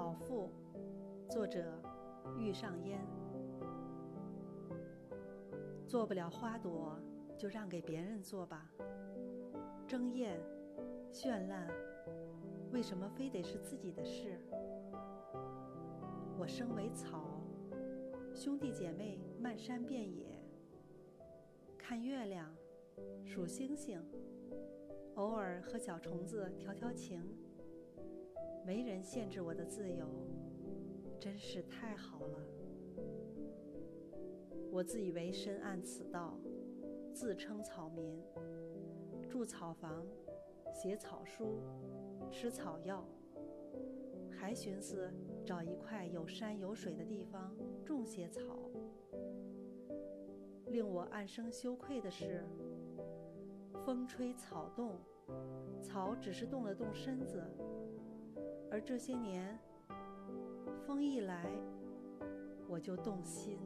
草赋，作者玉上烟。做不了花朵，就让给别人做吧。争艳、绚烂，为什么非得是自己的事？我生为草，兄弟姐妹漫山遍野，看月亮，数星星，偶尔和小虫子调调情。没人限制我的自由，真是太好了。我自以为深谙此道，自称草民，住草房，写草书，吃草药，还寻思找一块有山有水的地方种些草。令我暗生羞愧的是，风吹草动，草只是动了动身子。而这些年，风一来，我就动心。